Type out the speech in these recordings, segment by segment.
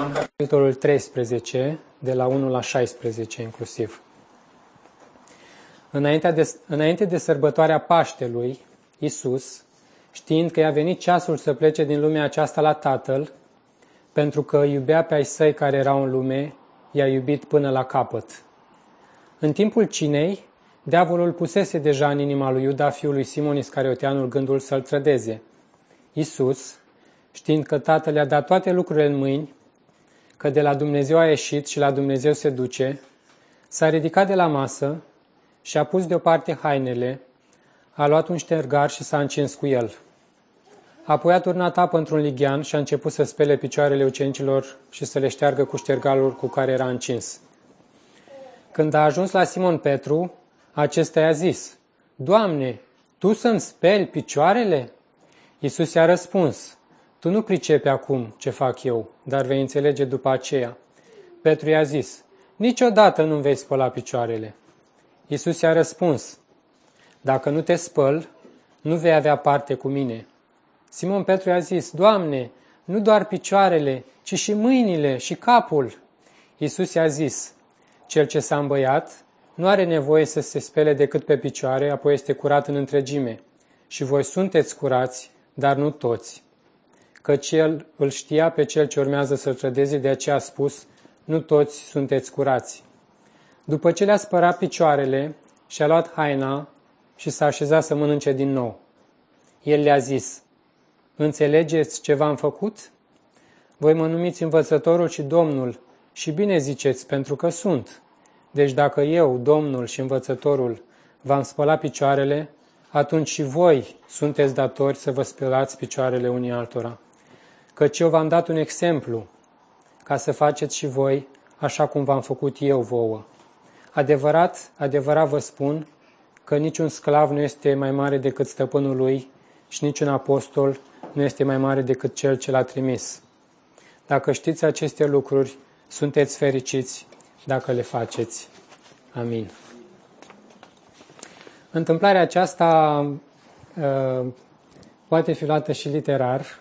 Ioan, capitolul 13, de la 1 la 16 inclusiv. Înainte de, înainte de sărbătoarea Paștelui, Isus, știind că i-a venit ceasul să plece din lumea aceasta la Tatăl, pentru că iubea pe ai săi care erau în lume, i-a iubit până la capăt. În timpul cinei, diavolul pusese deja în inima lui Iuda, fiul lui Simon Iscarioteanul, gândul să-l trădeze. Isus, știind că Tatăl i-a dat toate lucrurile în mâini, că de la Dumnezeu a ieșit și la Dumnezeu se duce, s-a ridicat de la masă și a pus deoparte hainele, a luat un ștergar și s-a încins cu el. Apoi a turnat apă într-un lighean și a început să spele picioarele ucenicilor și să le șteargă cu ștergalul cu care era încins. Când a ajuns la Simon Petru, acesta i-a zis, Doamne, Tu să-mi speli picioarele? Iisus i-a răspuns, Tu nu pricepi acum ce fac eu, dar vei înțelege după aceea. Petru i-a zis, Niciodată nu vei spăla picioarele. Iisus i-a răspuns, Dacă nu te spăl, nu vei avea parte cu mine. Simon Petru i-a zis, Doamne, nu doar picioarele, ci și mâinile și capul. Iisus i-a zis, Cel ce s-a îmbăiat nu are nevoie să se spele decât pe picioare, apoi este curat în întregime. Și voi sunteți curați, dar nu toți. Căci el îl știa pe cel ce urmează să-l trădeze, de aceea a spus, nu toți sunteți curați. După ce le-a spărat picioarele, și-a luat haina și s-a așezat să mănânce din nou. El le-a zis, Înțelegeți ce v-am făcut? Voi mă numiți învățătorul și Domnul și bine ziceți, pentru că sunt. Deci dacă eu, Domnul și învățătorul, v-am spălat picioarele, atunci și voi sunteți datori să vă spălați picioarele unii altora. Căci eu v-am dat un exemplu, ca să faceți și voi așa cum v-am făcut eu vouă. Adevărat, adevărat vă spun că niciun sclav nu este mai mare decât stăpânul lui și niciun apostol nu este mai mare decât cel ce l-a trimis. Dacă știți aceste lucruri, sunteți fericiți dacă le faceți. Amin. Întâmplarea aceasta uh, poate fi luată și literar,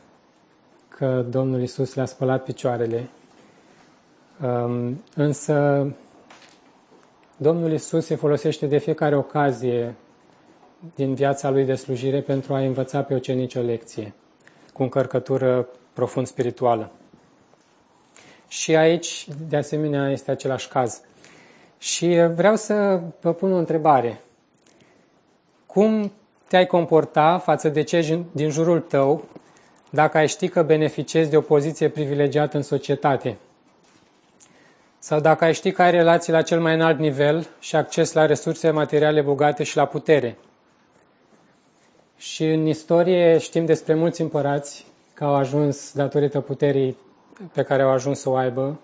că Domnul Isus le-a spălat picioarele, um, însă Domnul Isus se folosește de fiecare ocazie din viața lui de slujire pentru a învăța pe ucenici o lecție cu încărcătură profund spirituală. Și aici, de asemenea, este același caz. Și vreau să vă pun o întrebare. Cum te-ai comporta față de cei din jurul tău dacă ai ști că beneficiezi de o poziție privilegiată în societate? Sau dacă ai ști că ai relații la cel mai înalt nivel și acces la resurse materiale bogate și la putere? Și în istorie știm despre mulți împărați că au ajuns datorită puterii pe care au ajuns să o aibă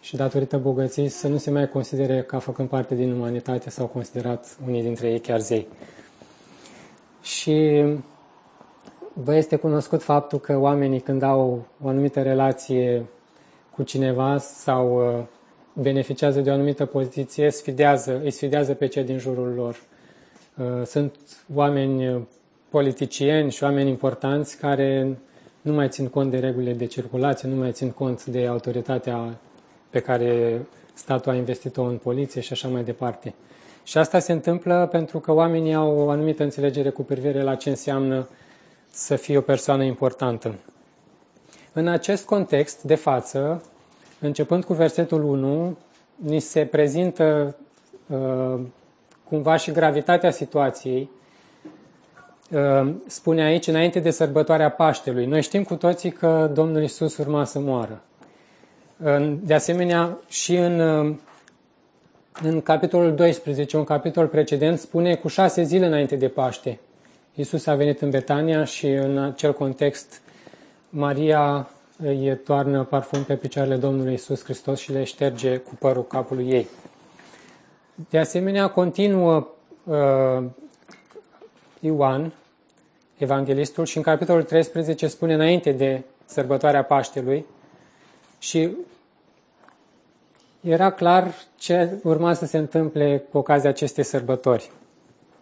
și datorită bogăției să nu se mai considere ca făcând parte din umanitate sau considerat unii dintre ei chiar zei. Și vă este cunoscut faptul că oamenii când au o anumită relație cu cineva sau uh, beneficiază de o anumită poziție, sfidează, îi sfidează pe cei din jurul lor. Uh, sunt oameni politicieni și oameni importanți care nu mai țin cont de regulile de circulație, nu mai țin cont de autoritatea pe care statul a investit-o în poliție și așa mai departe. Și asta se întâmplă pentru că oamenii au o anumită înțelegere cu privire la ce înseamnă să fie o persoană importantă. În acest context de față, începând cu versetul 1, ni se prezintă uh, cumva și gravitatea situației Uh, spune aici, înainte de sărbătoarea Paștelui. Noi știm cu toții că Domnul Isus urma să moară. De asemenea, și în, uh, în capitolul 12, un capitol precedent, spune cu șase zile înainte de Paște. Isus a venit în Betania și în acel context Maria îi toarnă parfum pe picioarele Domnului Isus Hristos și le șterge cu părul capului ei. De asemenea, continuă uh, Ioan, evanghelistul, și în capitolul 13 spune înainte de sărbătoarea Paștelui și era clar ce urma să se întâmple cu ocazia acestei sărbători.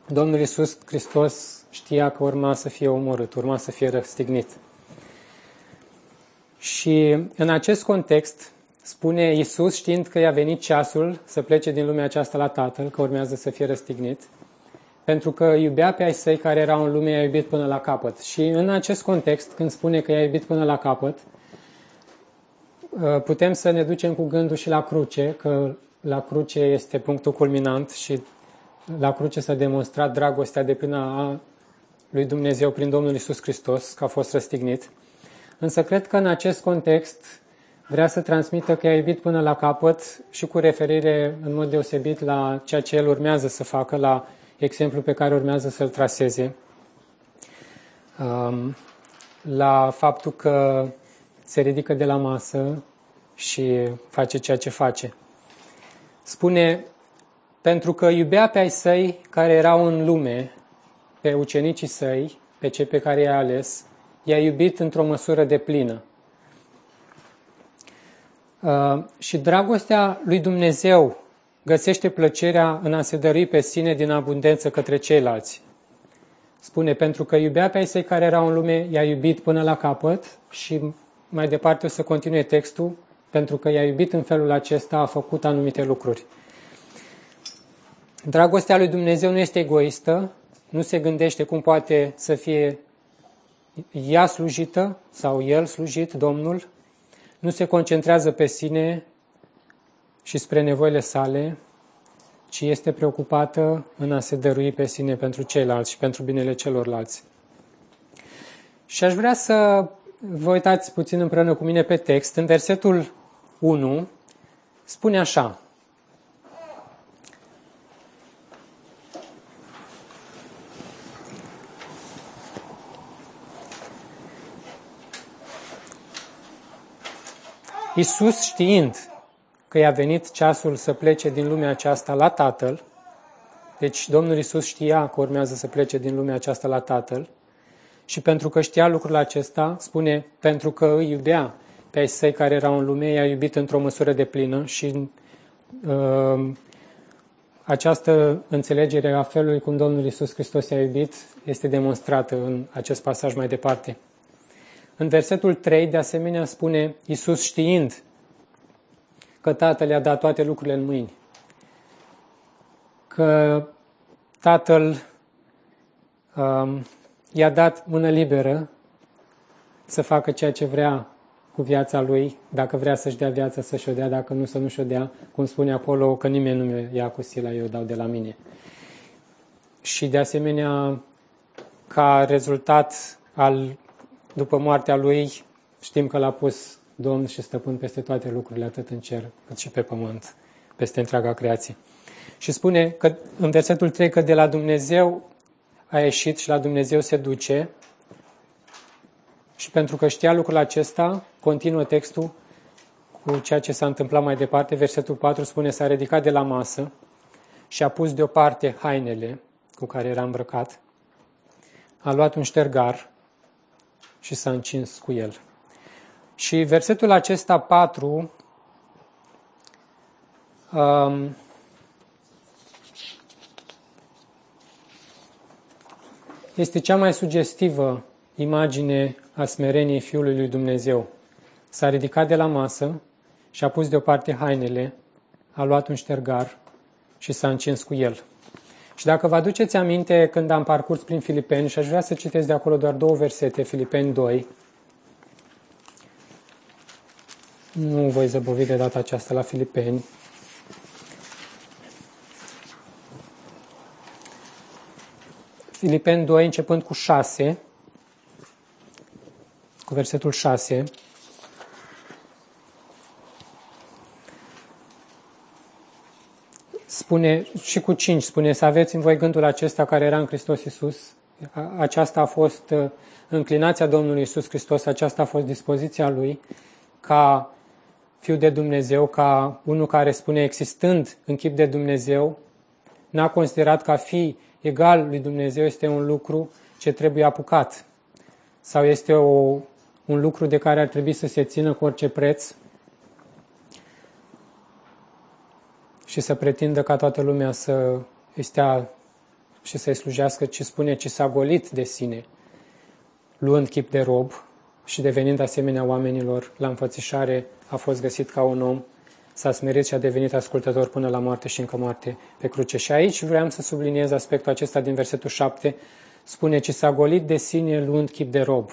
Domnul Iisus Hristos știa că urma să fie omorât, urma să fie răstignit. Și în acest context spune Isus, știind că i-a venit ceasul să plece din lumea aceasta la Tatăl, că urmează să fie răstignit, pentru că iubea pe ai săi care erau în lume, i-a iubit până la capăt. Și în acest context, când spune că i-a iubit până la capăt, putem să ne ducem cu gândul și la cruce, că la cruce este punctul culminant și la cruce s-a demonstrat dragostea de plină a lui Dumnezeu prin Domnul Isus Hristos, că a fost răstignit. Însă cred că în acest context vrea să transmită că a iubit până la capăt și cu referire în mod deosebit la ceea ce el urmează să facă, la exemplu pe care urmează să-l traseze, um, la faptul că se ridică de la masă și face ceea ce face. Spune, pentru că iubea pe ai săi care erau în lume, pe ucenicii săi, pe cei pe care i-a ales, i-a iubit într-o măsură de plină. Uh, și dragostea lui Dumnezeu găsește plăcerea în a se dărui pe sine din abundență către ceilalți. Spune, pentru că iubea pe ai săi care erau în lume, i-a iubit până la capăt și mai departe o să continue textul, pentru că i-a iubit în felul acesta, a făcut anumite lucruri. Dragostea lui Dumnezeu nu este egoistă, nu se gândește cum poate să fie ea slujită sau el slujit, Domnul, nu se concentrează pe sine și spre nevoile sale, ci este preocupată în a se dărui pe sine pentru ceilalți și pentru binele celorlalți. Și aș vrea să vă uitați puțin împreună cu mine pe text. În versetul 1 spune așa. Isus știind că i-a venit ceasul să plece din lumea aceasta la Tatăl, deci Domnul Isus știa că urmează să plece din lumea aceasta la Tatăl, și pentru că știa lucrul acesta, spune, pentru că îi iubea pe ai săi care erau în lume, i-a iubit într-o măsură de plină și uh, această înțelegere a felului cum Domnul Isus Hristos i-a iubit este demonstrată în acest pasaj mai departe. În versetul 3, de asemenea, spune Isus știind că Tatăl i-a dat toate lucrurile în mâini, că Tatăl um, i-a dat mână liberă să facă ceea ce vrea cu viața lui, dacă vrea să-și dea viața să-și o dea, dacă nu să nu-și o dea, cum spune Apollo, că nimeni nu mi ia cu sila, eu dau de la mine. Și de asemenea, ca rezultat al după moartea lui, știm că l-a pus Domn și stăpân peste toate lucrurile, atât în cer cât și pe pământ, peste întreaga creație. Și spune că în versetul 3 că de la Dumnezeu a ieșit și la Dumnezeu se duce. Și pentru că știa lucrul acesta, continuă textul cu ceea ce s-a întâmplat mai departe. Versetul 4 spune, s-a ridicat de la masă și a pus deoparte hainele cu care era îmbrăcat, a luat un ștergar și s-a încins cu el. Și versetul acesta 4 um, este cea mai sugestivă imagine a smereniei Fiului lui Dumnezeu. S-a ridicat de la masă și a pus deoparte hainele, a luat un ștergar și s-a încins cu el. Și dacă vă aduceți aminte când am parcurs prin Filipeni, și aș vrea să citesc de acolo doar două versete, Filipeni 2, nu voi zăbovi de data aceasta la Filipeni, Filipeni 2, începând cu 6, cu versetul 6, spune și cu 5, spune să aveți în voi gândul acesta care era în Hristos Iisus. Aceasta a fost uh, înclinația Domnului Iisus Hristos, aceasta a fost dispoziția Lui ca Fiul de Dumnezeu, ca unul care spune existând în chip de Dumnezeu, n-a considerat ca fi egal lui Dumnezeu este un lucru ce trebuie apucat sau este o, un lucru de care ar trebui să se țină cu orice preț, și să pretindă ca toată lumea să îi stea și să-i slujească, ci spune, ci s-a golit de sine, luând chip de rob, și devenind asemenea oamenilor, la înfățișare a fost găsit ca un om, s-a smerit și a devenit ascultător până la moarte și încă moarte pe cruce. Și aici vreau să subliniez aspectul acesta din versetul 7, spune, ci s-a golit de sine luând chip de rob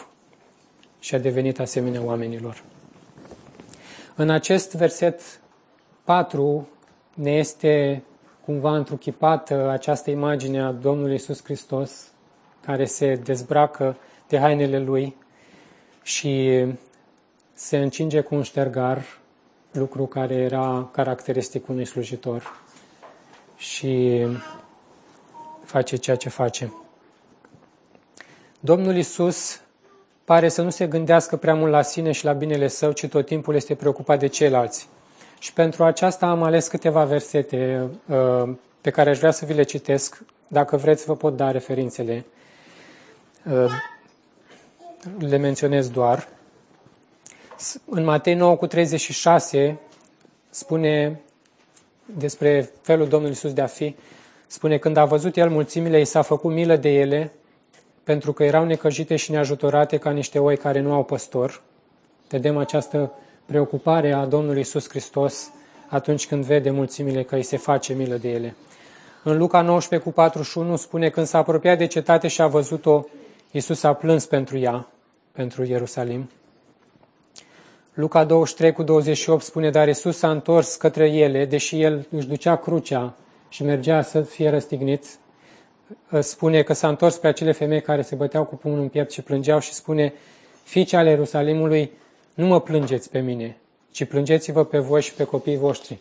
și a devenit asemenea oamenilor. În acest verset 4 ne este cumva întruchipată această imagine a Domnului Isus Hristos care se dezbracă de hainele lui și se încinge cu un ștergar, lucru care era caracteristic unui slujitor și face ceea ce face. Domnul Isus pare să nu se gândească prea mult la sine și la binele său, ci tot timpul este preocupat de ceilalți. Și pentru aceasta am ales câteva versete uh, pe care aș vrea să vi le citesc. Dacă vreți, vă pot da referințele. Uh, le menționez doar. În Matei 9 cu 36 spune despre felul Domnului Iisus de a fi, spune, când a văzut el mulțimile, i s-a făcut milă de ele, pentru că erau necăjite și neajutorate ca niște oi care nu au păstor. Vedem această preocupare a Domnului Isus Hristos atunci când vede mulțimile că îi se face milă de ele. În Luca 19 cu 41 spune, când s-a apropiat de cetate și a văzut-o, Iisus a plâns pentru ea, pentru Ierusalim. Luca 23 cu 28 spune, dar Iisus s-a întors către ele, deși el își ducea crucea și mergea să fie răstignit. Spune că s-a întors pe acele femei care se băteau cu pumnul în piept și plângeau și spune, fiice ale Ierusalimului, nu mă plângeți pe mine, ci plângeți-vă pe voi și pe copiii voștri.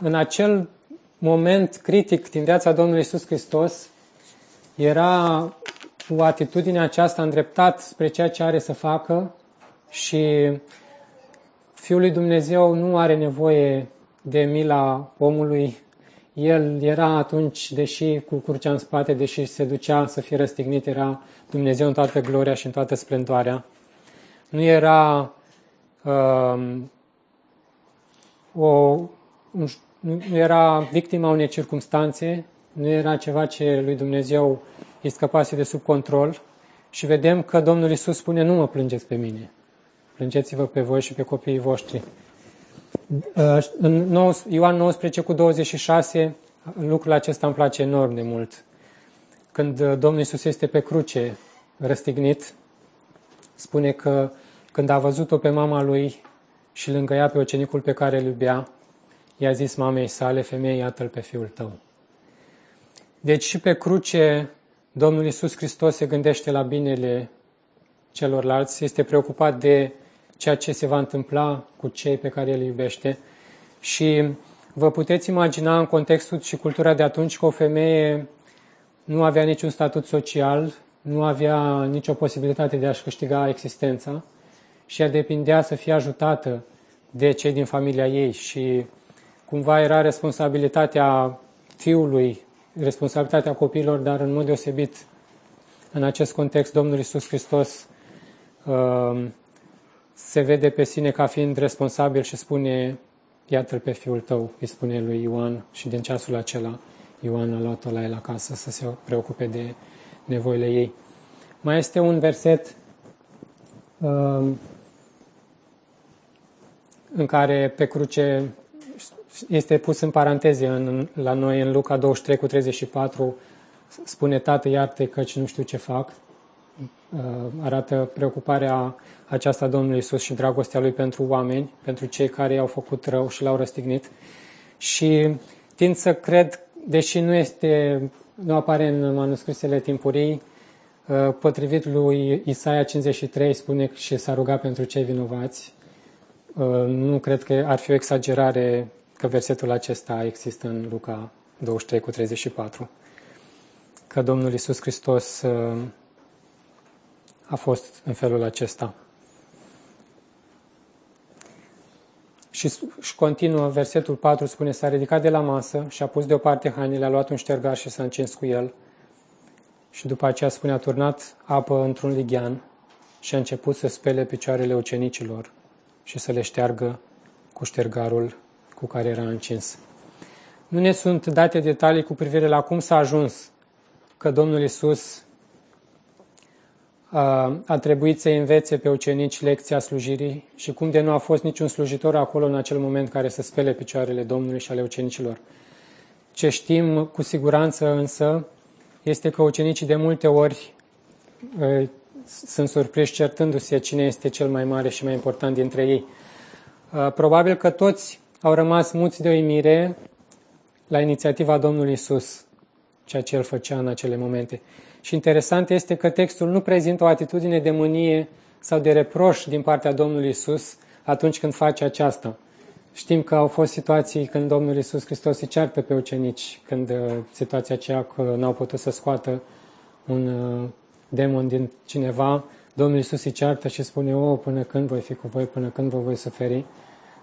În acel moment critic din viața Domnului Isus Hristos, era cu atitudinea aceasta îndreptat spre ceea ce are să facă și Fiul lui Dumnezeu nu are nevoie de mila omului. El era atunci, deși cu curcea în spate, deși se ducea să fie răstignit, era Dumnezeu în toată gloria și în toată splendoarea. Nu era um, o, nu era victima unei circumstanțe, nu era ceva ce lui Dumnezeu îi scăpase de sub control și vedem că Domnul Isus spune, nu mă plângeți pe mine, plângeți-vă pe voi și pe copiii voștri. Uh, în Ioan 19 cu 26, lucrul acesta îmi place enorm de mult. Când uh, Domnul Isus este pe cruce, răstignit, spune că când a văzut-o pe mama lui și lângă ea pe ocenicul pe care îl iubea, i-a zis mamei sale, femeie, iată-l pe fiul tău. Deci și pe cruce Domnul Isus Hristos se gândește la binele celorlalți, este preocupat de ceea ce se va întâmpla cu cei pe care îl iubește. Și vă puteți imagina în contextul și cultura de atunci că o femeie nu avea niciun statut social, nu avea nicio posibilitate de a-și câștiga existența și ea depindea să fie ajutată de cei din familia ei și cumva era responsabilitatea fiului responsabilitatea copiilor, dar în mod deosebit în acest context Domnul Isus Hristos uh, se vede pe sine ca fiind responsabil și spune iată-l pe fiul tău, îi spune lui Ioan și din ceasul acela Ioan a luat-o la el acasă să se preocupe de nevoile ei. Mai este un verset uh, în care pe cruce este pus în paranteze în, la noi în Luca 23 cu 34, spune Tată, iarte căci nu știu ce fac. Uh, arată preocuparea aceasta Domnului Isus și dragostea Lui pentru oameni, pentru cei care i-au făcut rău și l-au răstignit. Și tind să cred, deși nu este, nu apare în manuscrisele timpurii, uh, potrivit lui Isaia 53 spune și s-a rugat pentru cei vinovați. Uh, nu cred că ar fi o exagerare că versetul acesta există în Luca 23 cu 34, că Domnul Isus Hristos uh, a fost în felul acesta. Și, și continuă, versetul 4 spune, s-a ridicat de la masă și a pus deoparte hainele, a luat un ștergar și s-a încins cu el. Și după aceea spune, a turnat apă într-un lighean și a început să spele picioarele ucenicilor și să le șteargă cu ștergarul cu care era încins. Nu ne sunt date detalii cu privire la cum s-a ajuns că Domnul Isus a, a trebuit să învețe pe ucenici lecția slujirii și cum de nu a fost niciun slujitor acolo în acel moment care să spele picioarele Domnului și ale ucenicilor. Ce știm cu siguranță însă este că ucenicii de multe ori sunt surprinși certându-se cine este cel mai mare și mai important dintre ei. Probabil că toți au rămas muți de uimire la inițiativa Domnului Isus, ceea ce el făcea în acele momente. Și interesant este că textul nu prezintă o atitudine de mânie sau de reproș din partea Domnului Isus atunci când face aceasta. Știm că au fost situații când Domnul Isus Hristos îi ceartă pe ucenici, când uh, situația aceea că n-au putut să scoată un uh, demon din cineva, Domnul Isus îi ceartă și spune, o, până când voi fi cu voi, până când vă voi suferi.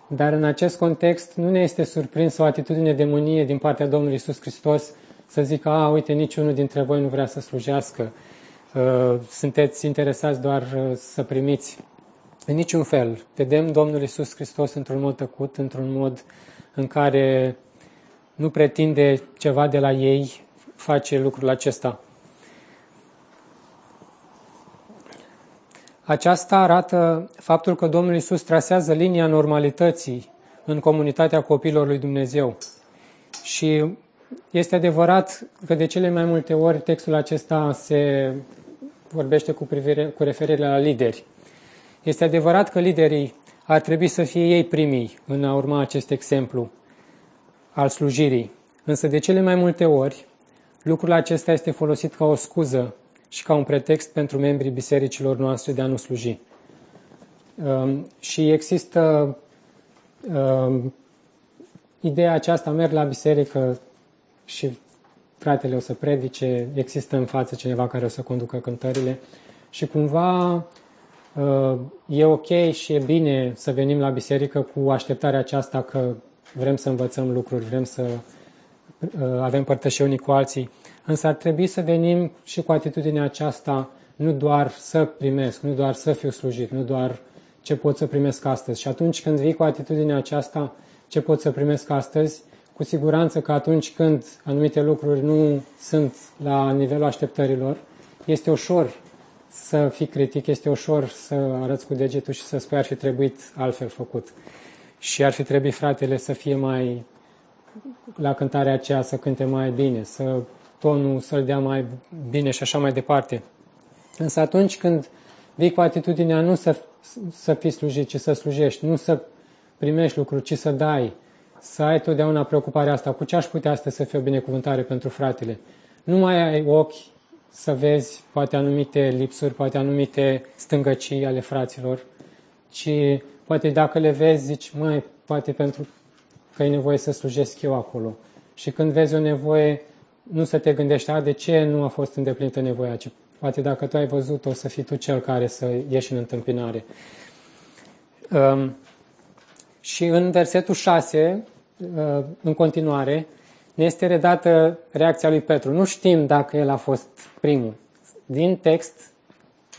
Dar în acest context nu ne este surprins o atitudine de mânie din partea Domnului Isus Hristos să zică, a, uite, niciunul dintre voi nu vrea să slujească, uh, sunteți interesați doar uh, să primiți. În niciun fel. Vedem Domnul Isus Hristos într-un mod tăcut, într-un mod în care nu pretinde ceva de la ei, face lucrul acesta. Aceasta arată faptul că Domnul Isus trasează linia normalității în comunitatea copiilor lui Dumnezeu. Și este adevărat că de cele mai multe ori textul acesta se vorbește cu, privire, cu referire la lideri. Este adevărat că liderii ar trebui să fie ei primii în a urma acest exemplu al slujirii. Însă de cele mai multe ori, lucrul acesta este folosit ca o scuză și ca un pretext pentru membrii bisericilor noastre de a nu sluji. Um, și există um, ideea aceasta, merg la biserică și fratele o să predice, există în față cineva care o să conducă cântările și cumva uh, e ok și e bine să venim la biserică cu așteptarea aceasta că vrem să învățăm lucruri, vrem să uh, avem părtășie unii cu alții, Însă ar trebui să venim și cu atitudinea aceasta, nu doar să primesc, nu doar să fiu slujit, nu doar ce pot să primesc astăzi. Și atunci când vii cu atitudinea aceasta, ce pot să primesc astăzi, cu siguranță că atunci când anumite lucruri nu sunt la nivelul așteptărilor, este ușor să fii critic, este ușor să arăți cu degetul și să spui ar fi trebuit altfel făcut. Și ar fi trebuit fratele să fie mai la cântarea aceea, să cânte mai bine, să tonul să-l dea mai bine și așa mai departe. Însă atunci când vii cu atitudinea nu să, să fii slujit, ci să slujești, nu să primești lucruri, ci să dai, să ai totdeauna preocuparea asta, cu ce aș putea astăzi să fie o binecuvântare pentru fratele. Nu mai ai ochi să vezi poate anumite lipsuri, poate anumite stângăcii ale fraților, ci poate dacă le vezi, zici, mai poate pentru că e nevoie să slujesc eu acolo. Și când vezi o nevoie, nu să te gândești, a, de ce nu a fost îndeplinită nevoia, ci poate dacă tu ai văzut, o să fii tu cel care să ieși în întâmpinare. Um, și în versetul 6, uh, în continuare, ne este redată reacția lui Petru. Nu știm dacă el a fost primul. Din text,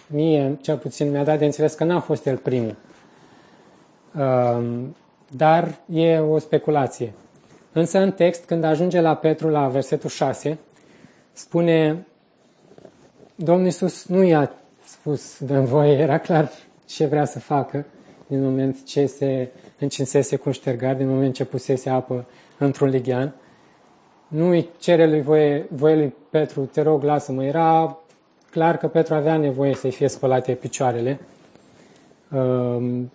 mie, cel puțin, mi-a dat de înțeles că n-a fost el primul. Um, dar e o speculație. Însă în text, când ajunge la Petru, la versetul 6, spune Domnul Iisus nu i-a spus de voie, era clar ce vrea să facă din moment ce se încinsese cu un ștergar, din moment ce pusese apă într-un lighean. Nu îi cere lui voie, voie lui Petru, te rog, lasă-mă. Era clar că Petru avea nevoie să-i fie spălate picioarele. Um,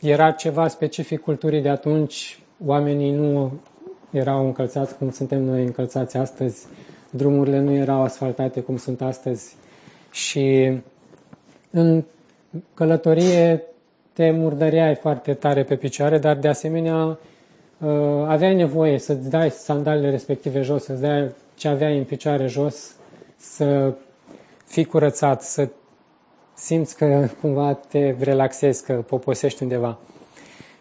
era ceva specific culturii de atunci, oamenii nu erau încălțați cum suntem noi încălțați astăzi, drumurile nu erau asfaltate cum sunt astăzi și în călătorie te murdăreai foarte tare pe picioare, dar de asemenea uh, aveai nevoie să-ți dai sandalele respective jos, să-ți dai ce aveai în picioare jos, să fii curățat, să simți că cumva te relaxezi, că poposești undeva.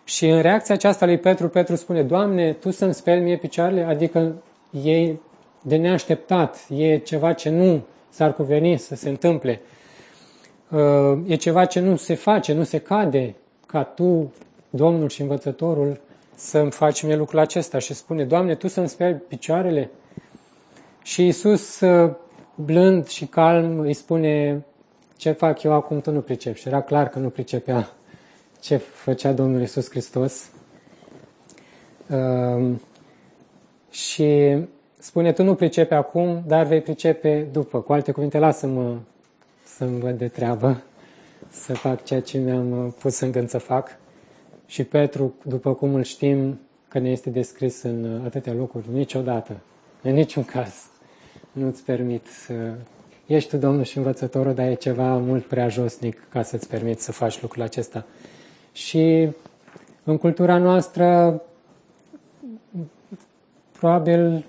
Și în reacția aceasta lui Petru, Petru spune, Doamne, Tu să-mi speli mie picioarele? Adică e de neașteptat, e ceva ce nu s-ar cuveni să se întâmple. Uh, e ceva ce nu se face, nu se cade ca Tu, Domnul și Învățătorul, să-mi faci mie lucrul acesta. Și spune, Doamne, Tu să-mi speli picioarele? Și Iisus, uh, blând și calm, îi spune, ce fac eu acum tu nu pricepi. Și era clar că nu pricepea ce făcea Domnul Isus Hristos. Uh, și spune, tu nu pricepi acum, dar vei pricepe după. Cu alte cuvinte, lasă-mă să-mi văd de treabă, să fac ceea ce mi-am pus în gând să fac. Și Petru, după cum îl știm, că ne este descris în atâtea locuri, niciodată, în niciun caz, nu-ți permit să... Ești tu Domnul și învățătorul, dar e ceva mult prea josnic ca să-ți permit să faci lucrul acesta. Și în cultura noastră, probabil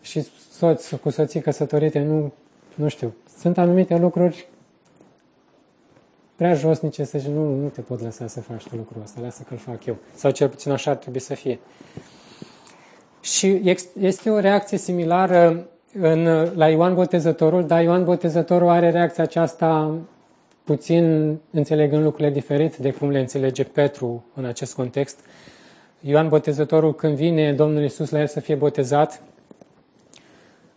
și soț cu soții căsătorite, nu, nu știu, sunt anumite lucruri prea josnice să zici, nu, nu te pot lăsa să faci tu lucrul ăsta, lasă că-l fac eu. Sau cel puțin așa ar trebui să fie. Și este o reacție similară în, la Ioan Botezătorul, dar Ioan Botezătorul are reacția aceasta puțin înțelegând lucrurile diferit de cum le înțelege Petru în acest context. Ioan Botezătorul, când vine Domnul Isus la el să fie botezat,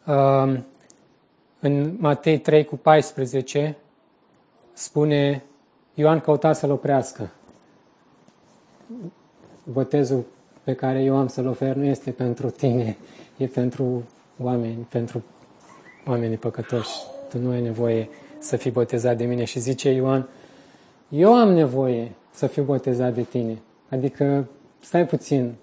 um, în Matei 3 cu 14, spune Ioan căuta să-l oprească. Botezul pe care eu am să-l ofer nu este pentru tine, e pentru oameni, pentru oamenii păcătoși. Tu nu ai nevoie să fii botezat de mine. Și zice Ioan, eu am nevoie să fiu botezat de tine. Adică, stai puțin,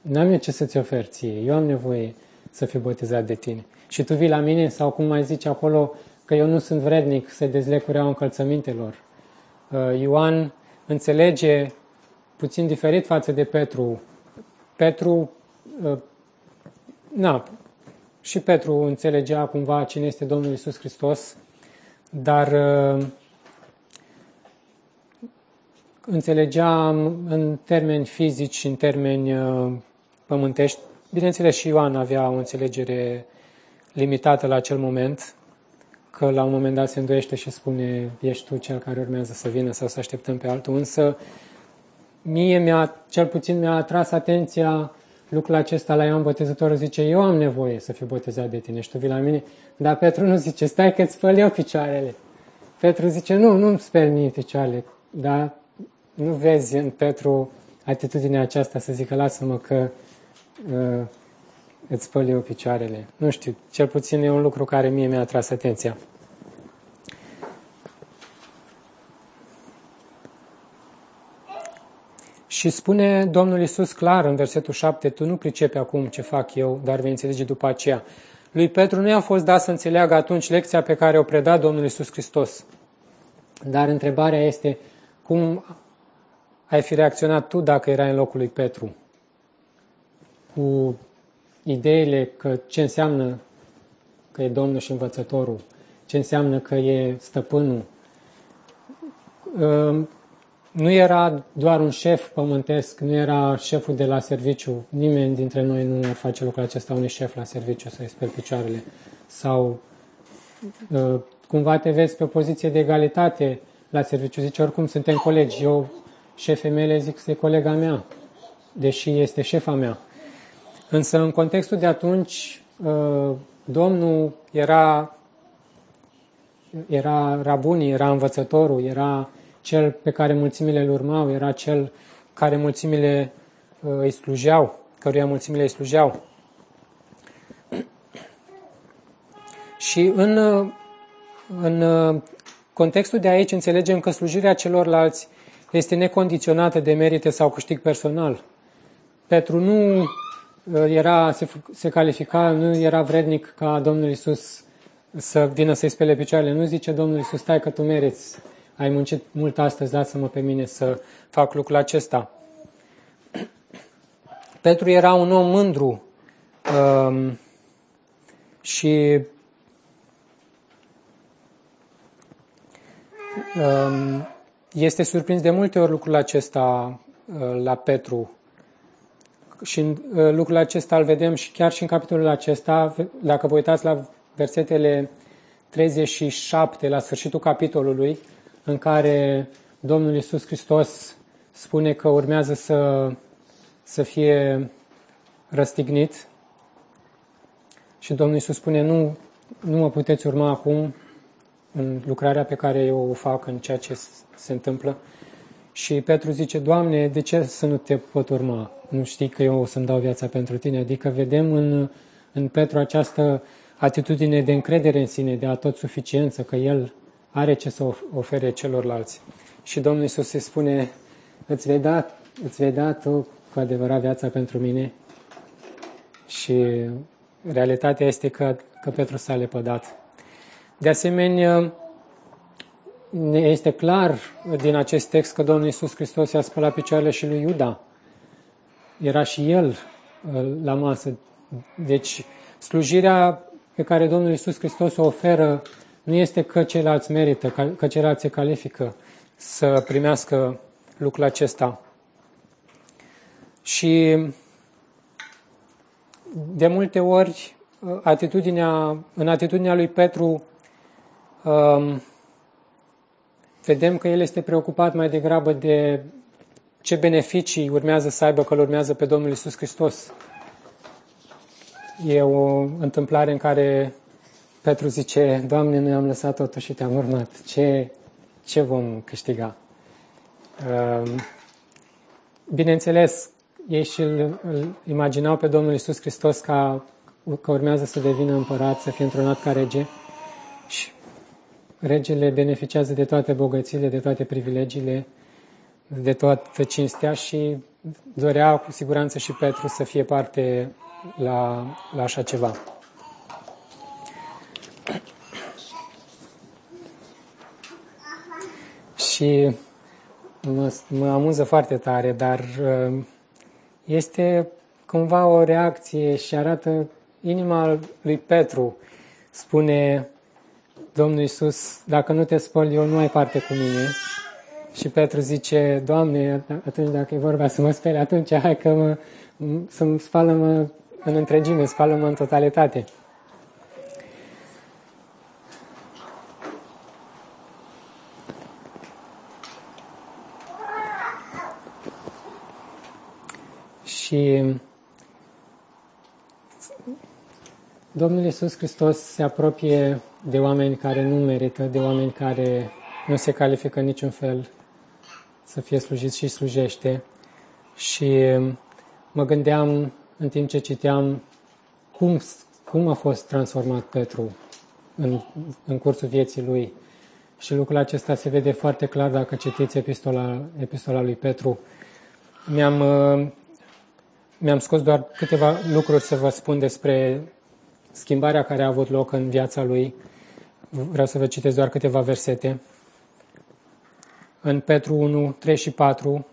n-am eu ce să-ți ofer ție, eu am nevoie să fiu botezat de tine. Și tu vii la mine, sau cum mai zice acolo, că eu nu sunt vrednic să dezleg cureaua încălțămintelor. Uh, Ioan înțelege puțin diferit față de Petru. Petru, uh, na, și Petru înțelegea cumva cine este Domnul Isus Hristos, dar uh, înțelegea în termeni fizici și în termeni pământești. Bineînțeles, și Ioan avea o înțelegere limitată la acel moment, că la un moment dat se îndoiește și spune ești tu cel care urmează să vină sau să așteptăm pe altul, însă mie mi-a, cel puțin mi-a atras atenția lucrul acesta la Ioan Botezătorul, zice, eu am nevoie să fiu botezat de tine. Și tu vii la mine, dar Petru nu zice, stai că îți spăl eu picioarele. Petru zice, nu, nu-mi speli mie picioarele, dar nu vezi în Petru atitudinea aceasta să zică, lasă-mă că uh, îți spăl eu picioarele. Nu știu, cel puțin e un lucru care mie mi-a atras atenția. Și spune Domnul Isus clar în versetul 7, tu nu pricepi acum ce fac eu, dar vei înțelege după aceea. Lui Petru nu i-a fost dat să înțeleagă atunci lecția pe care o preda Domnul Isus Hristos. Dar întrebarea este, cum ai fi reacționat tu dacă erai în locul lui Petru? Cu ideile că ce înseamnă că e Domnul și învățătorul, ce înseamnă că e stăpânul. Ă, nu era doar un șef pământesc, nu era șeful de la serviciu. Nimeni dintre noi nu ar face lucrul acesta unui șef la serviciu să-i speli picioarele. Sau ă, cumva te vezi pe o poziție de egalitate la serviciu. Zice, oricum suntem colegi. Eu, șefii mele, zic că e colega mea, deși este șefa mea. Însă în contextul de atunci, ă, Domnul era, era rabunii, era învățătorul, era cel pe care mulțimile îl urmau, era cel care mulțimile ă, îi slujeau, căruia mulțimile îi slujeau. Și în, în contextul de aici înțelegem că slujirea celorlalți este necondiționată de merite sau câștig personal. Petru nu era, se, se califica, nu era vrednic ca Domnul Isus să vină să-i spele picioarele. Nu zice Domnul Isus, stai că tu meriți, ai muncit mult astăzi, lasă-mă pe mine să fac lucrul acesta. Petru era un om mândru um, și um, este surprins de multe ori lucrul acesta uh, la Petru și uh, lucrul acesta îl vedem și chiar și în capitolul acesta, dacă vă uitați la versetele 37, la sfârșitul capitolului, în care Domnul Iisus Hristos spune că urmează să, să fie răstignit și Domnul Iisus spune, nu, nu mă puteți urma acum, în lucrarea pe care eu o fac, în ceea ce se întâmplă. Și Petru zice, Doamne, de ce să nu te pot urma? Nu știi că eu o să-mi dau viața pentru tine? Adică vedem în, în Petru această atitudine de încredere în sine, de atot suficiență, că el are ce să ofere celorlalți. Și Domnul Iisus îi spune, îți vei da, îți vei da tu cu adevărat viața pentru mine? Și realitatea este că, că Petru s-a lepădat. De asemenea, este clar din acest text că Domnul Iisus Hristos i-a spălat picioarele și lui Iuda. Era și el uh, la masă. Deci, slujirea pe care Domnul Iisus Hristos o oferă nu este că ceilalți merită, că ceilalți se califică să primească lucrul acesta. Și de multe ori, atitudinea, în atitudinea lui Petru, um, vedem că el este preocupat mai degrabă de ce beneficii urmează să aibă că îl urmează pe Domnul Isus Hristos. E o întâmplare în care Petru zice, Doamne, noi am lăsat totul și te-am urmat. Ce, ce vom câștiga? Um, bineînțeles, ei și îl, îl imaginau pe Domnul Isus Hristos ca că urmează să devină împărat, să fie întronat ca rege și regele beneficiază de toate bogățiile, de toate privilegiile, de toată cinstea și dorea cu siguranță și Petru să fie parte la, la așa ceva. Și mă, mă amuză foarte tare, dar uh, este cumva o reacție și arată inima lui Petru. Spune Domnul Iisus, dacă nu te spăl, eu nu ai parte cu mine. Și Petru zice, Doamne, atunci dacă e vorba să mă speli, atunci hai că mă, să-mi spală-mă în întregime, spală-mă în totalitate. Și Domnul Iisus Hristos se apropie de oameni care nu merită, de oameni care nu se califică niciun fel să fie slujiți și slujește. Și mă gândeam în timp ce citeam cum, cum a fost transformat Petru în, în cursul vieții lui. Și lucrul acesta se vede foarte clar dacă citiți epistola, epistola lui Petru. Mi-am, mi-am scos doar câteva lucruri să vă spun despre schimbarea care a avut loc în viața lui. Vreau să vă citesc doar câteva versete. În Petru 1, 3 și 4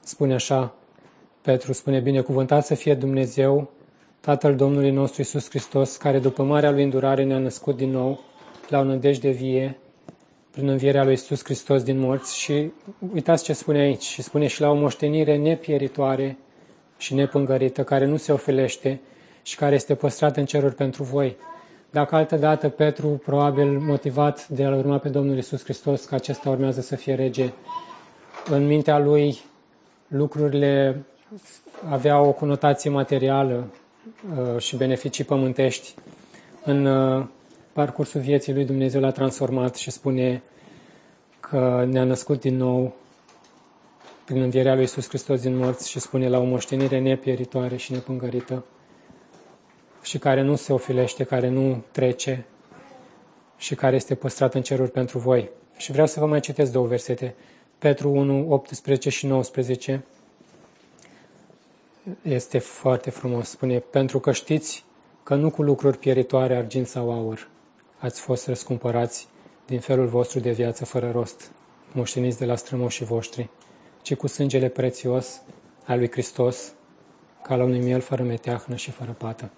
spune așa, Petru spune, binecuvântat să fie Dumnezeu, Tatăl Domnului nostru Isus Hristos, care după marea lui îndurare ne-a născut din nou la o nădejde vie, prin învierea lui Isus Hristos din morți și uitați ce spune aici, și spune și la o moștenire nepieritoare și nepângărită, care nu se ofelește, și care este păstrat în ceruri pentru voi. Dacă altă dată Petru, probabil motivat de a urma pe Domnul Isus Hristos, că acesta urmează să fie rege, în mintea lui lucrurile aveau o conotație materială uh, și beneficii pământești. În uh, parcursul vieții lui Dumnezeu l-a transformat și spune că ne-a născut din nou prin învierea lui Isus Hristos din morți și spune la o moștenire nepieritoare și nepângărită și care nu se ofilește, care nu trece și care este păstrat în ceruri pentru voi. Și vreau să vă mai citesc două versete. Petru 1, 18 și 19 este foarte frumos. Spune, pentru că știți că nu cu lucruri pieritoare, argint sau aur, ați fost răscumpărați din felul vostru de viață fără rost, moșteniți de la strămoșii voștri, ci cu sângele prețios al lui Hristos, ca la unui miel fără meteahnă și fără pată.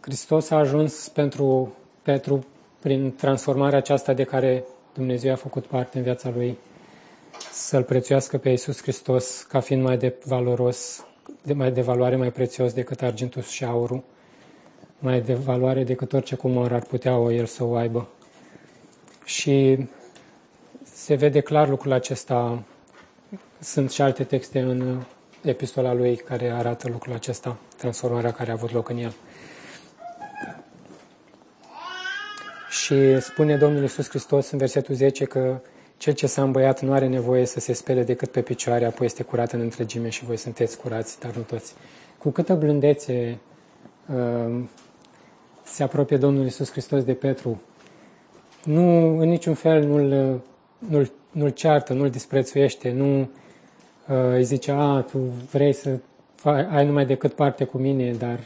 Hristos a ajuns pentru Petru prin transformarea aceasta de care Dumnezeu a făcut parte în viața lui, să-L prețuiască pe Iisus Hristos ca fiind mai de valoros, de mai de valoare mai prețios decât argintul și aurul, mai de valoare decât orice cumor ar putea o el să o aibă. Și se vede clar lucrul acesta. Sunt și alte texte în epistola lui care arată lucrul acesta, transformarea care a avut loc în el. Și spune Domnul Iisus Hristos în versetul 10 că cel ce s-a îmbăiat nu are nevoie să se spele decât pe picioare, apoi este curat în întregime și voi sunteți curați, dar nu toți. Cu câtă blândețe uh, se apropie Domnul Iisus Hristos de Petru, nu în niciun fel nu-l, nu-l, nu-l ceartă, nu-l disprețuiește, nu uh, îi zice, a, tu vrei să ai numai decât parte cu mine, dar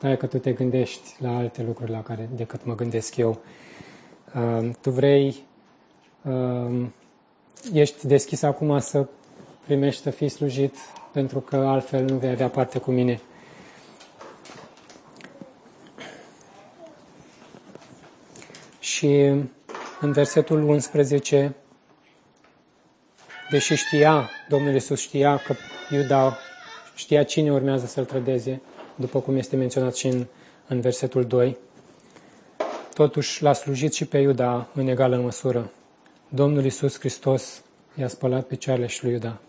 stai că tu te gândești la alte lucruri la care decât mă gândesc eu. Uh, tu vrei, uh, ești deschis acum să primești să fii slujit, pentru că altfel nu vei avea parte cu mine. Și în versetul 11, deși știa, Domnul Iisus știa că Iuda știa cine urmează să-l trădeze, după cum este menționat și în, în versetul 2, totuși l-a slujit și pe Iuda în egală măsură. Domnul Iisus Hristos i-a spălat picioarele și lui Iuda.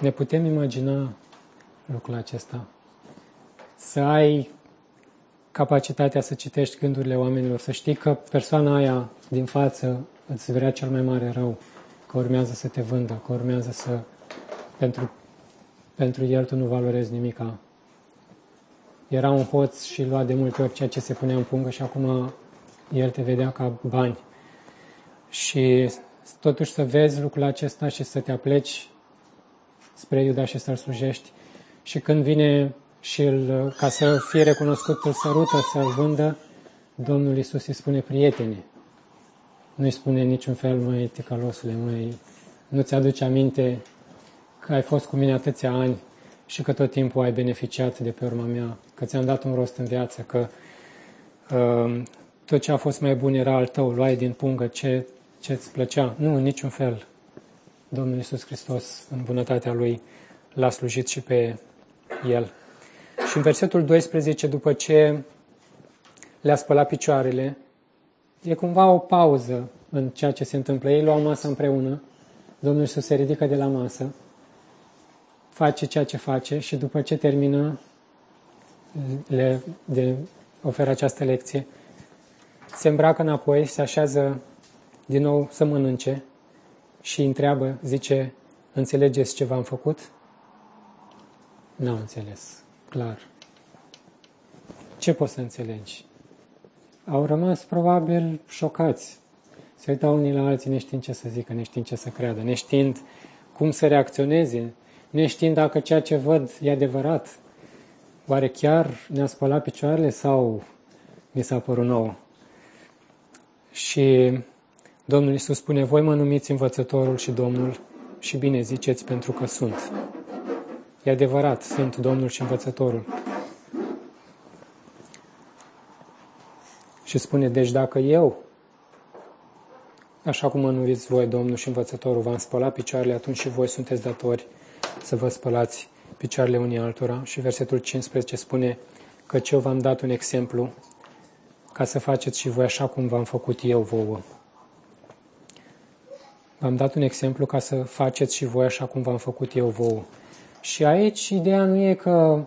Ne putem imagina lucrul acesta? Să ai capacitatea să citești gândurile oamenilor, să știi că persoana aia din față îți vrea cel mai mare rău, că urmează să te vândă, că urmează să... Pentru, pentru el tu nu valorezi nimica. Era un hoț și lua de multe ori ceea ce se punea în pungă și acum el te vedea ca bani. Și totuși să vezi lucrul acesta și să te apleci spre Iuda și să-l slujești. Și când vine și îl, ca să fie recunoscut, îl sărută să-l vândă, Domnul Isus îi spune prietene. Nu îi spune niciun fel, măi, ticalosule, măi, nu-ți aduce aminte că ai fost cu mine atâția ani și că tot timpul ai beneficiat de pe urma mea, că ți-am dat un rost în viață, că uh, tot ce a fost mai bun era al tău, luai din pungă ce ce-ți plăcea. Nu, în niciun fel. Domnul Iisus Hristos, în bunătatea Lui, l-a slujit și pe El. Și în versetul 12, după ce le-a spălat picioarele, e cumva o pauză în ceea ce se întâmplă. Ei luau masă împreună, Domnul Iisus se ridică de la masă, face ceea ce face și după ce termină, le de, oferă această lecție, se îmbracă înapoi, se așează din nou să mănânce și întreabă, zice, înțelegeți ce v-am făcut? N-au înțeles, clar. Ce poți să înțelegi? Au rămas probabil șocați. Se uitau unii la alții neștiind ce să zică, neștiind ce să creadă, neștiind cum să reacționeze, neștiind dacă ceea ce văd e adevărat. Oare chiar ne-a spălat picioarele sau mi s-a părut nou? Și Domnul Iisus spune, voi mă numiți învățătorul și Domnul și bine ziceți pentru că sunt. E adevărat, sunt Domnul și învățătorul. Și spune, deci dacă eu, așa cum mă numiți voi, Domnul și învățătorul, v-am spălat picioarele, atunci și voi sunteți datori să vă spălați picioarele unii altora. Și versetul 15 spune că eu v-am dat un exemplu ca să faceți și voi așa cum v-am făcut eu vouă. V-am dat un exemplu ca să faceți și voi așa cum v-am făcut eu vouă. Și aici ideea nu e că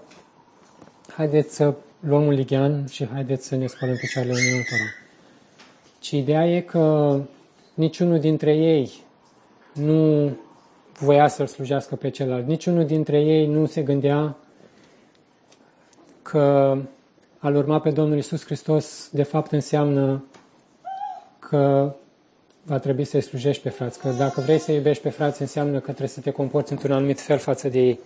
haideți să luăm un lighean și haideți să ne spălăm picioarele unui altora. Ci ideea e că niciunul dintre ei nu voia să-l slujească pe celălalt. Niciunul dintre ei nu se gândea că al urma pe Domnul Isus Hristos de fapt înseamnă că va trebui să-i slujești pe frați. Că dacă vrei să iubești pe frați, înseamnă că trebuie să te comporți într-un anumit fel față de ei.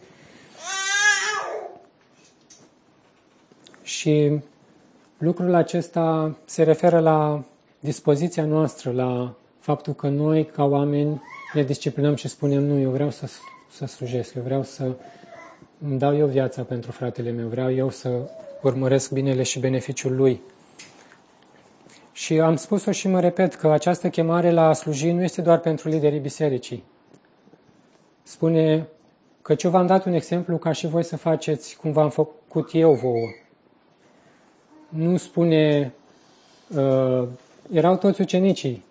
Și lucrul acesta se referă la dispoziția noastră, la faptul că noi, ca oameni, ne disciplinăm și spunem, nu, eu vreau să, să slujesc, eu vreau să îmi dau eu viața pentru fratele meu, vreau eu să urmăresc binele și beneficiul lui. Și am spus-o și mă repet că această chemare la a sluji nu este doar pentru liderii bisericii. Spune că ce v-am dat un exemplu ca și voi să faceți cum v-am făcut eu vouă. Nu spune, uh, erau toți ucenicii.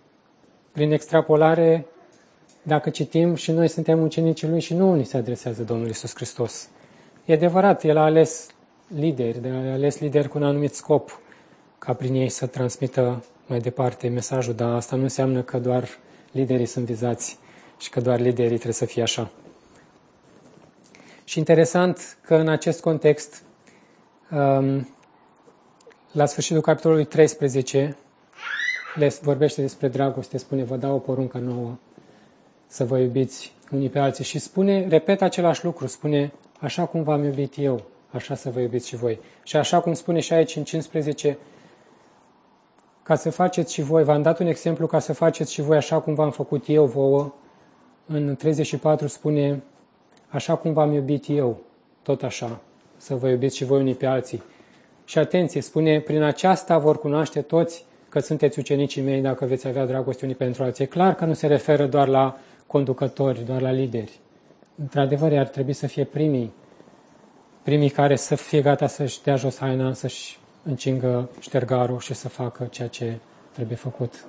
Prin extrapolare, dacă citim și noi suntem ucenicii lui și nu ni se adresează Domnul Isus Hristos. E adevărat, El a ales lideri, a ales lideri cu un anumit scop ca prin ei să transmită mai departe mesajul, dar asta nu înseamnă că doar liderii sunt vizați și că doar liderii trebuie să fie așa. Și interesant că în acest context, um, la sfârșitul capitolului 13, le vorbește despre dragoste, spune, vă dau o poruncă nouă, să vă iubiți unii pe alții. Și spune, repet același lucru, spune, așa cum v-am iubit eu, așa să vă iubiți și voi. Și așa cum spune și aici în 15, ca să faceți și voi, v-am dat un exemplu ca să faceți și voi așa cum v-am făcut eu vouă. În 34 spune, așa cum v-am iubit eu, tot așa, să vă iubiți și voi unii pe alții. Și atenție, spune, prin aceasta vor cunoaște toți că sunteți ucenicii mei dacă veți avea dragoste unii pentru alții. E clar că nu se referă doar la conducători, doar la lideri. Într-adevăr, ar trebui să fie primii, primii care să fie gata să-și dea jos haina, să-și încingă ștergarul și să facă ceea ce trebuie făcut.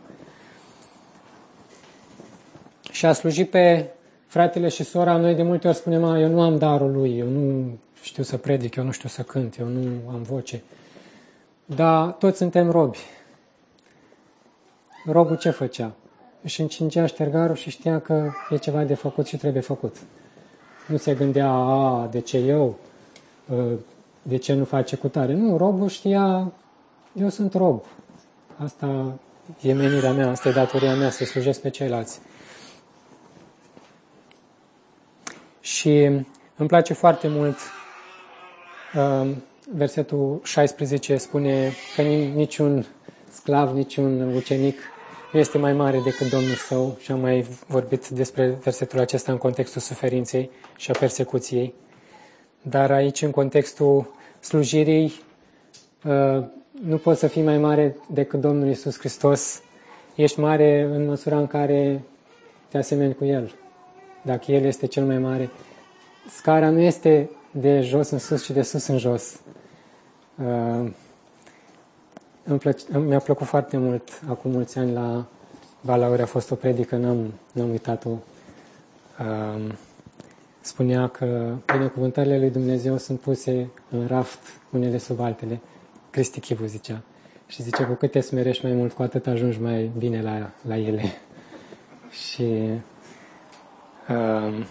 Și a slujit pe fratele și sora, noi de multe ori spunem, eu nu am darul lui, eu nu știu să predic, eu nu știu să cânt, eu nu am voce. Dar toți suntem robi. Robul ce făcea? Își încingea ștergarul și știa că e ceva de făcut și trebuie făcut. Nu se gândea, a, de ce eu? Ă, de ce nu face cu tare? Nu, robul știa, eu sunt rob. Asta e menirea mea, asta e datoria mea, să slujesc pe ceilalți. Și îmi place foarte mult uh, versetul 16 spune că niciun sclav, niciun ucenic nu este mai mare decât Domnul său și am mai vorbit despre versetul acesta în contextul suferinței și a persecuției. Dar aici, în contextul slujirii, uh, nu poți să fii mai mare decât Domnul Isus Hristos. Ești mare în măsura în care te asemeni cu El. Dacă El este cel mai mare. Scara nu este de jos în sus, ci de sus în jos. Uh, mi-a plăcut foarte mult, acum mulți ani, la Balauri a fost o predică, n-am, n-am uitat-o. Uh, spunea că binecuvântările lui Dumnezeu sunt puse în raft, unele sub altele. Cristi Chivu zicea. Și zice, cu cât te smerești mai mult, cu atât ajungi mai bine la, la ele. și uh,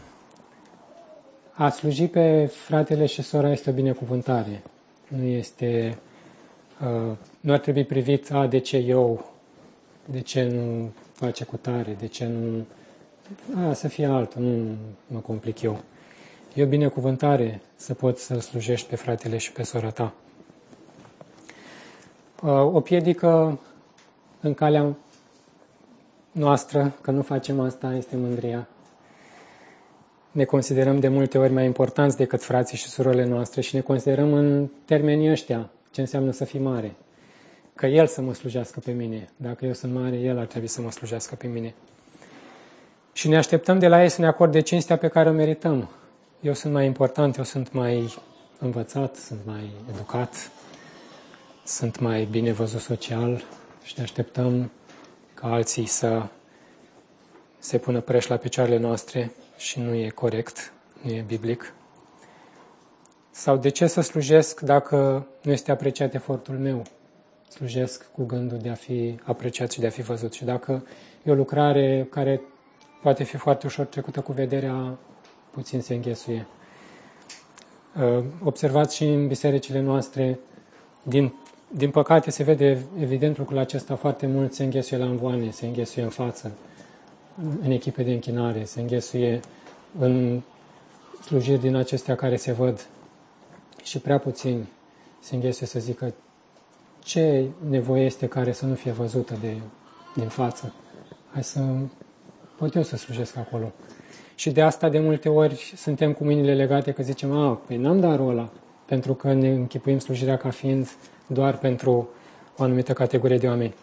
a sluji pe fratele și sora este o binecuvântare. Nu este... Uh, nu ar trebui privit, a, de ce eu, de ce nu face cu tare, de ce nu a, să fie altul, nu mă complic eu. E o binecuvântare să poți să slujești pe fratele și pe sora ta. O piedică în calea noastră, că nu facem asta, este mândria. Ne considerăm de multe ori mai importanți decât frații și surorile noastre și ne considerăm în termenii ăștia ce înseamnă să fii mare. Că El să mă slujească pe mine. Dacă eu sunt mare, El ar trebui să mă slujească pe mine și ne așteptăm de la ei să ne acorde cinstea pe care o merităm. Eu sunt mai important, eu sunt mai învățat, sunt mai educat, sunt mai bine văzut social și ne așteptăm ca alții să se pună preș la picioarele noastre și nu e corect, nu e biblic. Sau de ce să slujesc dacă nu este apreciat efortul meu? Slujesc cu gândul de a fi apreciat și de a fi văzut. Și dacă e o lucrare care poate fi foarte ușor trecută cu vederea, puțin se înghesuie. Uh, observați și în bisericile noastre, din, din păcate se vede evident lucrul acesta foarte mult, se înghesuie la învoane, se înghesuie în față, în echipe de închinare, se înghesuie în slujiri din acestea care se văd și prea puțin se înghesuie să zică ce nevoie este care să nu fie văzută de, din față. Hai să pot eu să slujesc acolo. Și de asta de multe ori suntem cu mâinile legate că zicem, a, păi n-am darul ăla, pentru că ne închipuim slujirea ca fiind doar pentru o anumită categorie de oameni.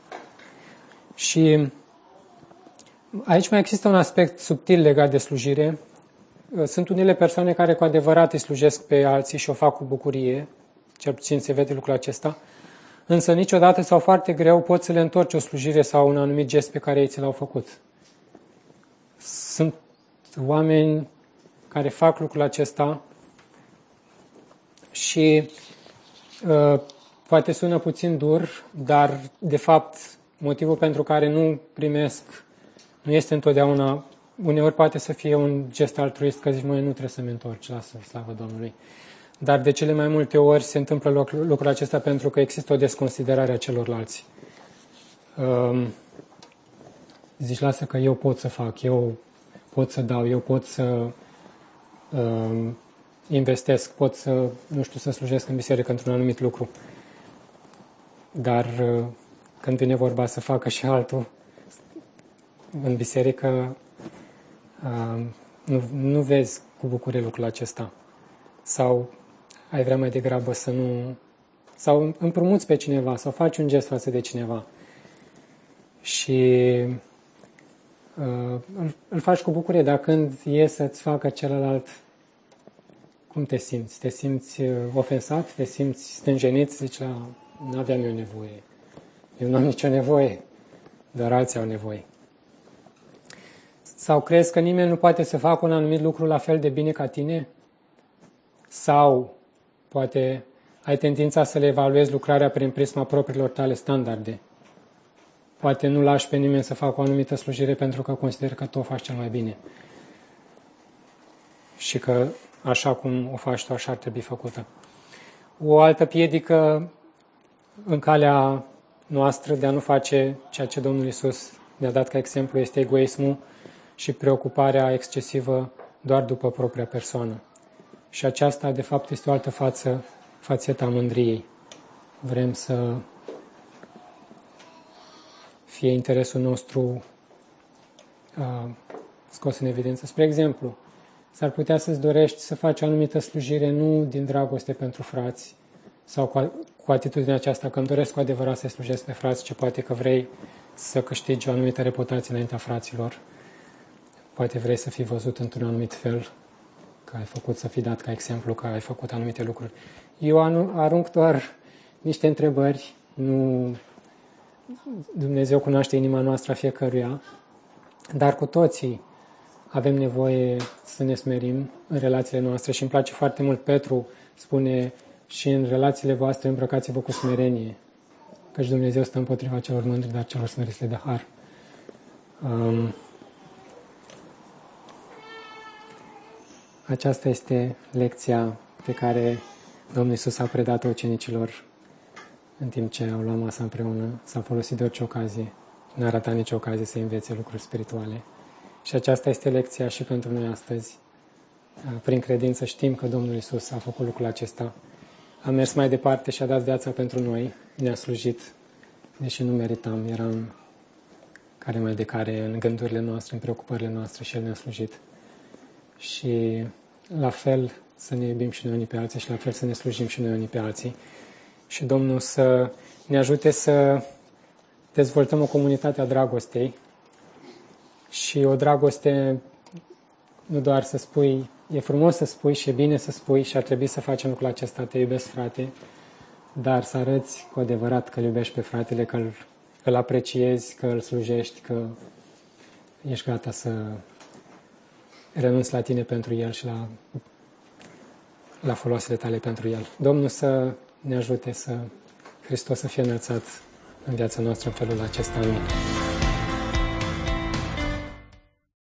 Și aici mai există un aspect subtil legat de slujire. Sunt unele persoane care cu adevărat îi slujesc pe alții și o fac cu bucurie, cel puțin se vede lucrul acesta, însă niciodată sau foarte greu poți să le întorci o slujire sau un anumit gest pe care ei ți l-au făcut. Sunt oameni care fac lucrul acesta și uh, poate sună puțin dur, dar de fapt motivul pentru care nu primesc nu este întotdeauna, uneori poate să fie un gest altruist, că zici, măi, nu trebuie să-mi întorci, lasă, slavă Domnului. Dar de cele mai multe ori se întâmplă lucrul acesta pentru că există o desconsiderare a celorlalți. Um, zici, lasă că eu pot să fac, eu pot să dau, eu pot să um, investesc, pot să, nu știu, să slujesc în biserică într-un anumit lucru. Dar uh, când vine vorba să facă și altul, în biserică uh, nu, nu vezi cu bucurie lucrul acesta. Sau ai vrea mai degrabă să nu... Sau împrumuți pe cineva, sau faci un gest față de cineva. Și uh, îl, îl faci cu bucurie, dar când e să-ți facă celălalt, cum te simți? Te simți uh, ofensat? Te simți stânjenit? Zici la, nu aveam eu nevoie. Eu nu am nicio nevoie, doar alții au nevoie. Sau crezi că nimeni nu poate să facă un anumit lucru la fel de bine ca tine? Sau poate ai tendința să le evaluezi lucrarea prin prisma propriilor tale standarde? Poate nu lași pe nimeni să facă o anumită slujire pentru că consider că tu o faci cel mai bine. Și că așa cum o faci tu, așa ar trebui făcută. O altă piedică în calea noastră de a nu face ceea ce Domnul Isus ne-a dat ca exemplu este egoismul și preocuparea excesivă doar după propria persoană. Și aceasta, de fapt, este o altă față, fațeta mândriei. Vrem să fie interesul nostru uh, scos în evidență. Spre exemplu, s-ar putea să-ți dorești să faci o anumită slujire nu din dragoste pentru frați sau cu, cu atitudinea aceasta că îmi doresc cu adevărat să slujesc pe frați, ce poate că vrei să câștigi o anumită reputație înaintea fraților Poate vrei să fii văzut într-un anumit fel, că ai făcut să fii dat ca exemplu, că ai făcut anumite lucruri. Eu arunc doar niște întrebări, nu Dumnezeu cunoaște inima noastră a fiecăruia, dar cu toții avem nevoie să ne smerim în relațiile noastre și îmi place foarte mult Petru spune și în relațiile voastre îmbrăcați-vă cu smerenie, căci Dumnezeu stă împotriva celor mândri, dar celor smeriți de har. Um, Aceasta este lecția pe care Domnul Isus a predat-o ucenicilor în timp ce au luat masa împreună. S-a folosit de orice ocazie. Nu a ratat nicio ocazie să învețe lucruri spirituale. Și aceasta este lecția și pentru noi astăzi. Prin credință știm că Domnul Isus a făcut lucrul acesta. A mers mai departe și a dat viața pentru noi. Ne-a slujit, deși nu meritam. Eram care mai de care în gândurile noastre, în preocupările noastre și El ne-a slujit și la fel să ne iubim și noi unii pe alții și la fel să ne slujim și noi unii pe alții. Și Domnul să ne ajute să dezvoltăm o comunitate a dragostei și o dragoste nu doar să spui, e frumos să spui și e bine să spui și ar trebui să facem lucrul acesta, te iubesc frate, dar să arăți cu adevărat că îl iubești pe fratele, că îl, îl apreciezi, că îl slujești, că ești gata să renunți la tine pentru El și la, la foloasele tale pentru El. Domnul să ne ajute să Hristos să fie înălțat în viața noastră în felul acesta. Amin.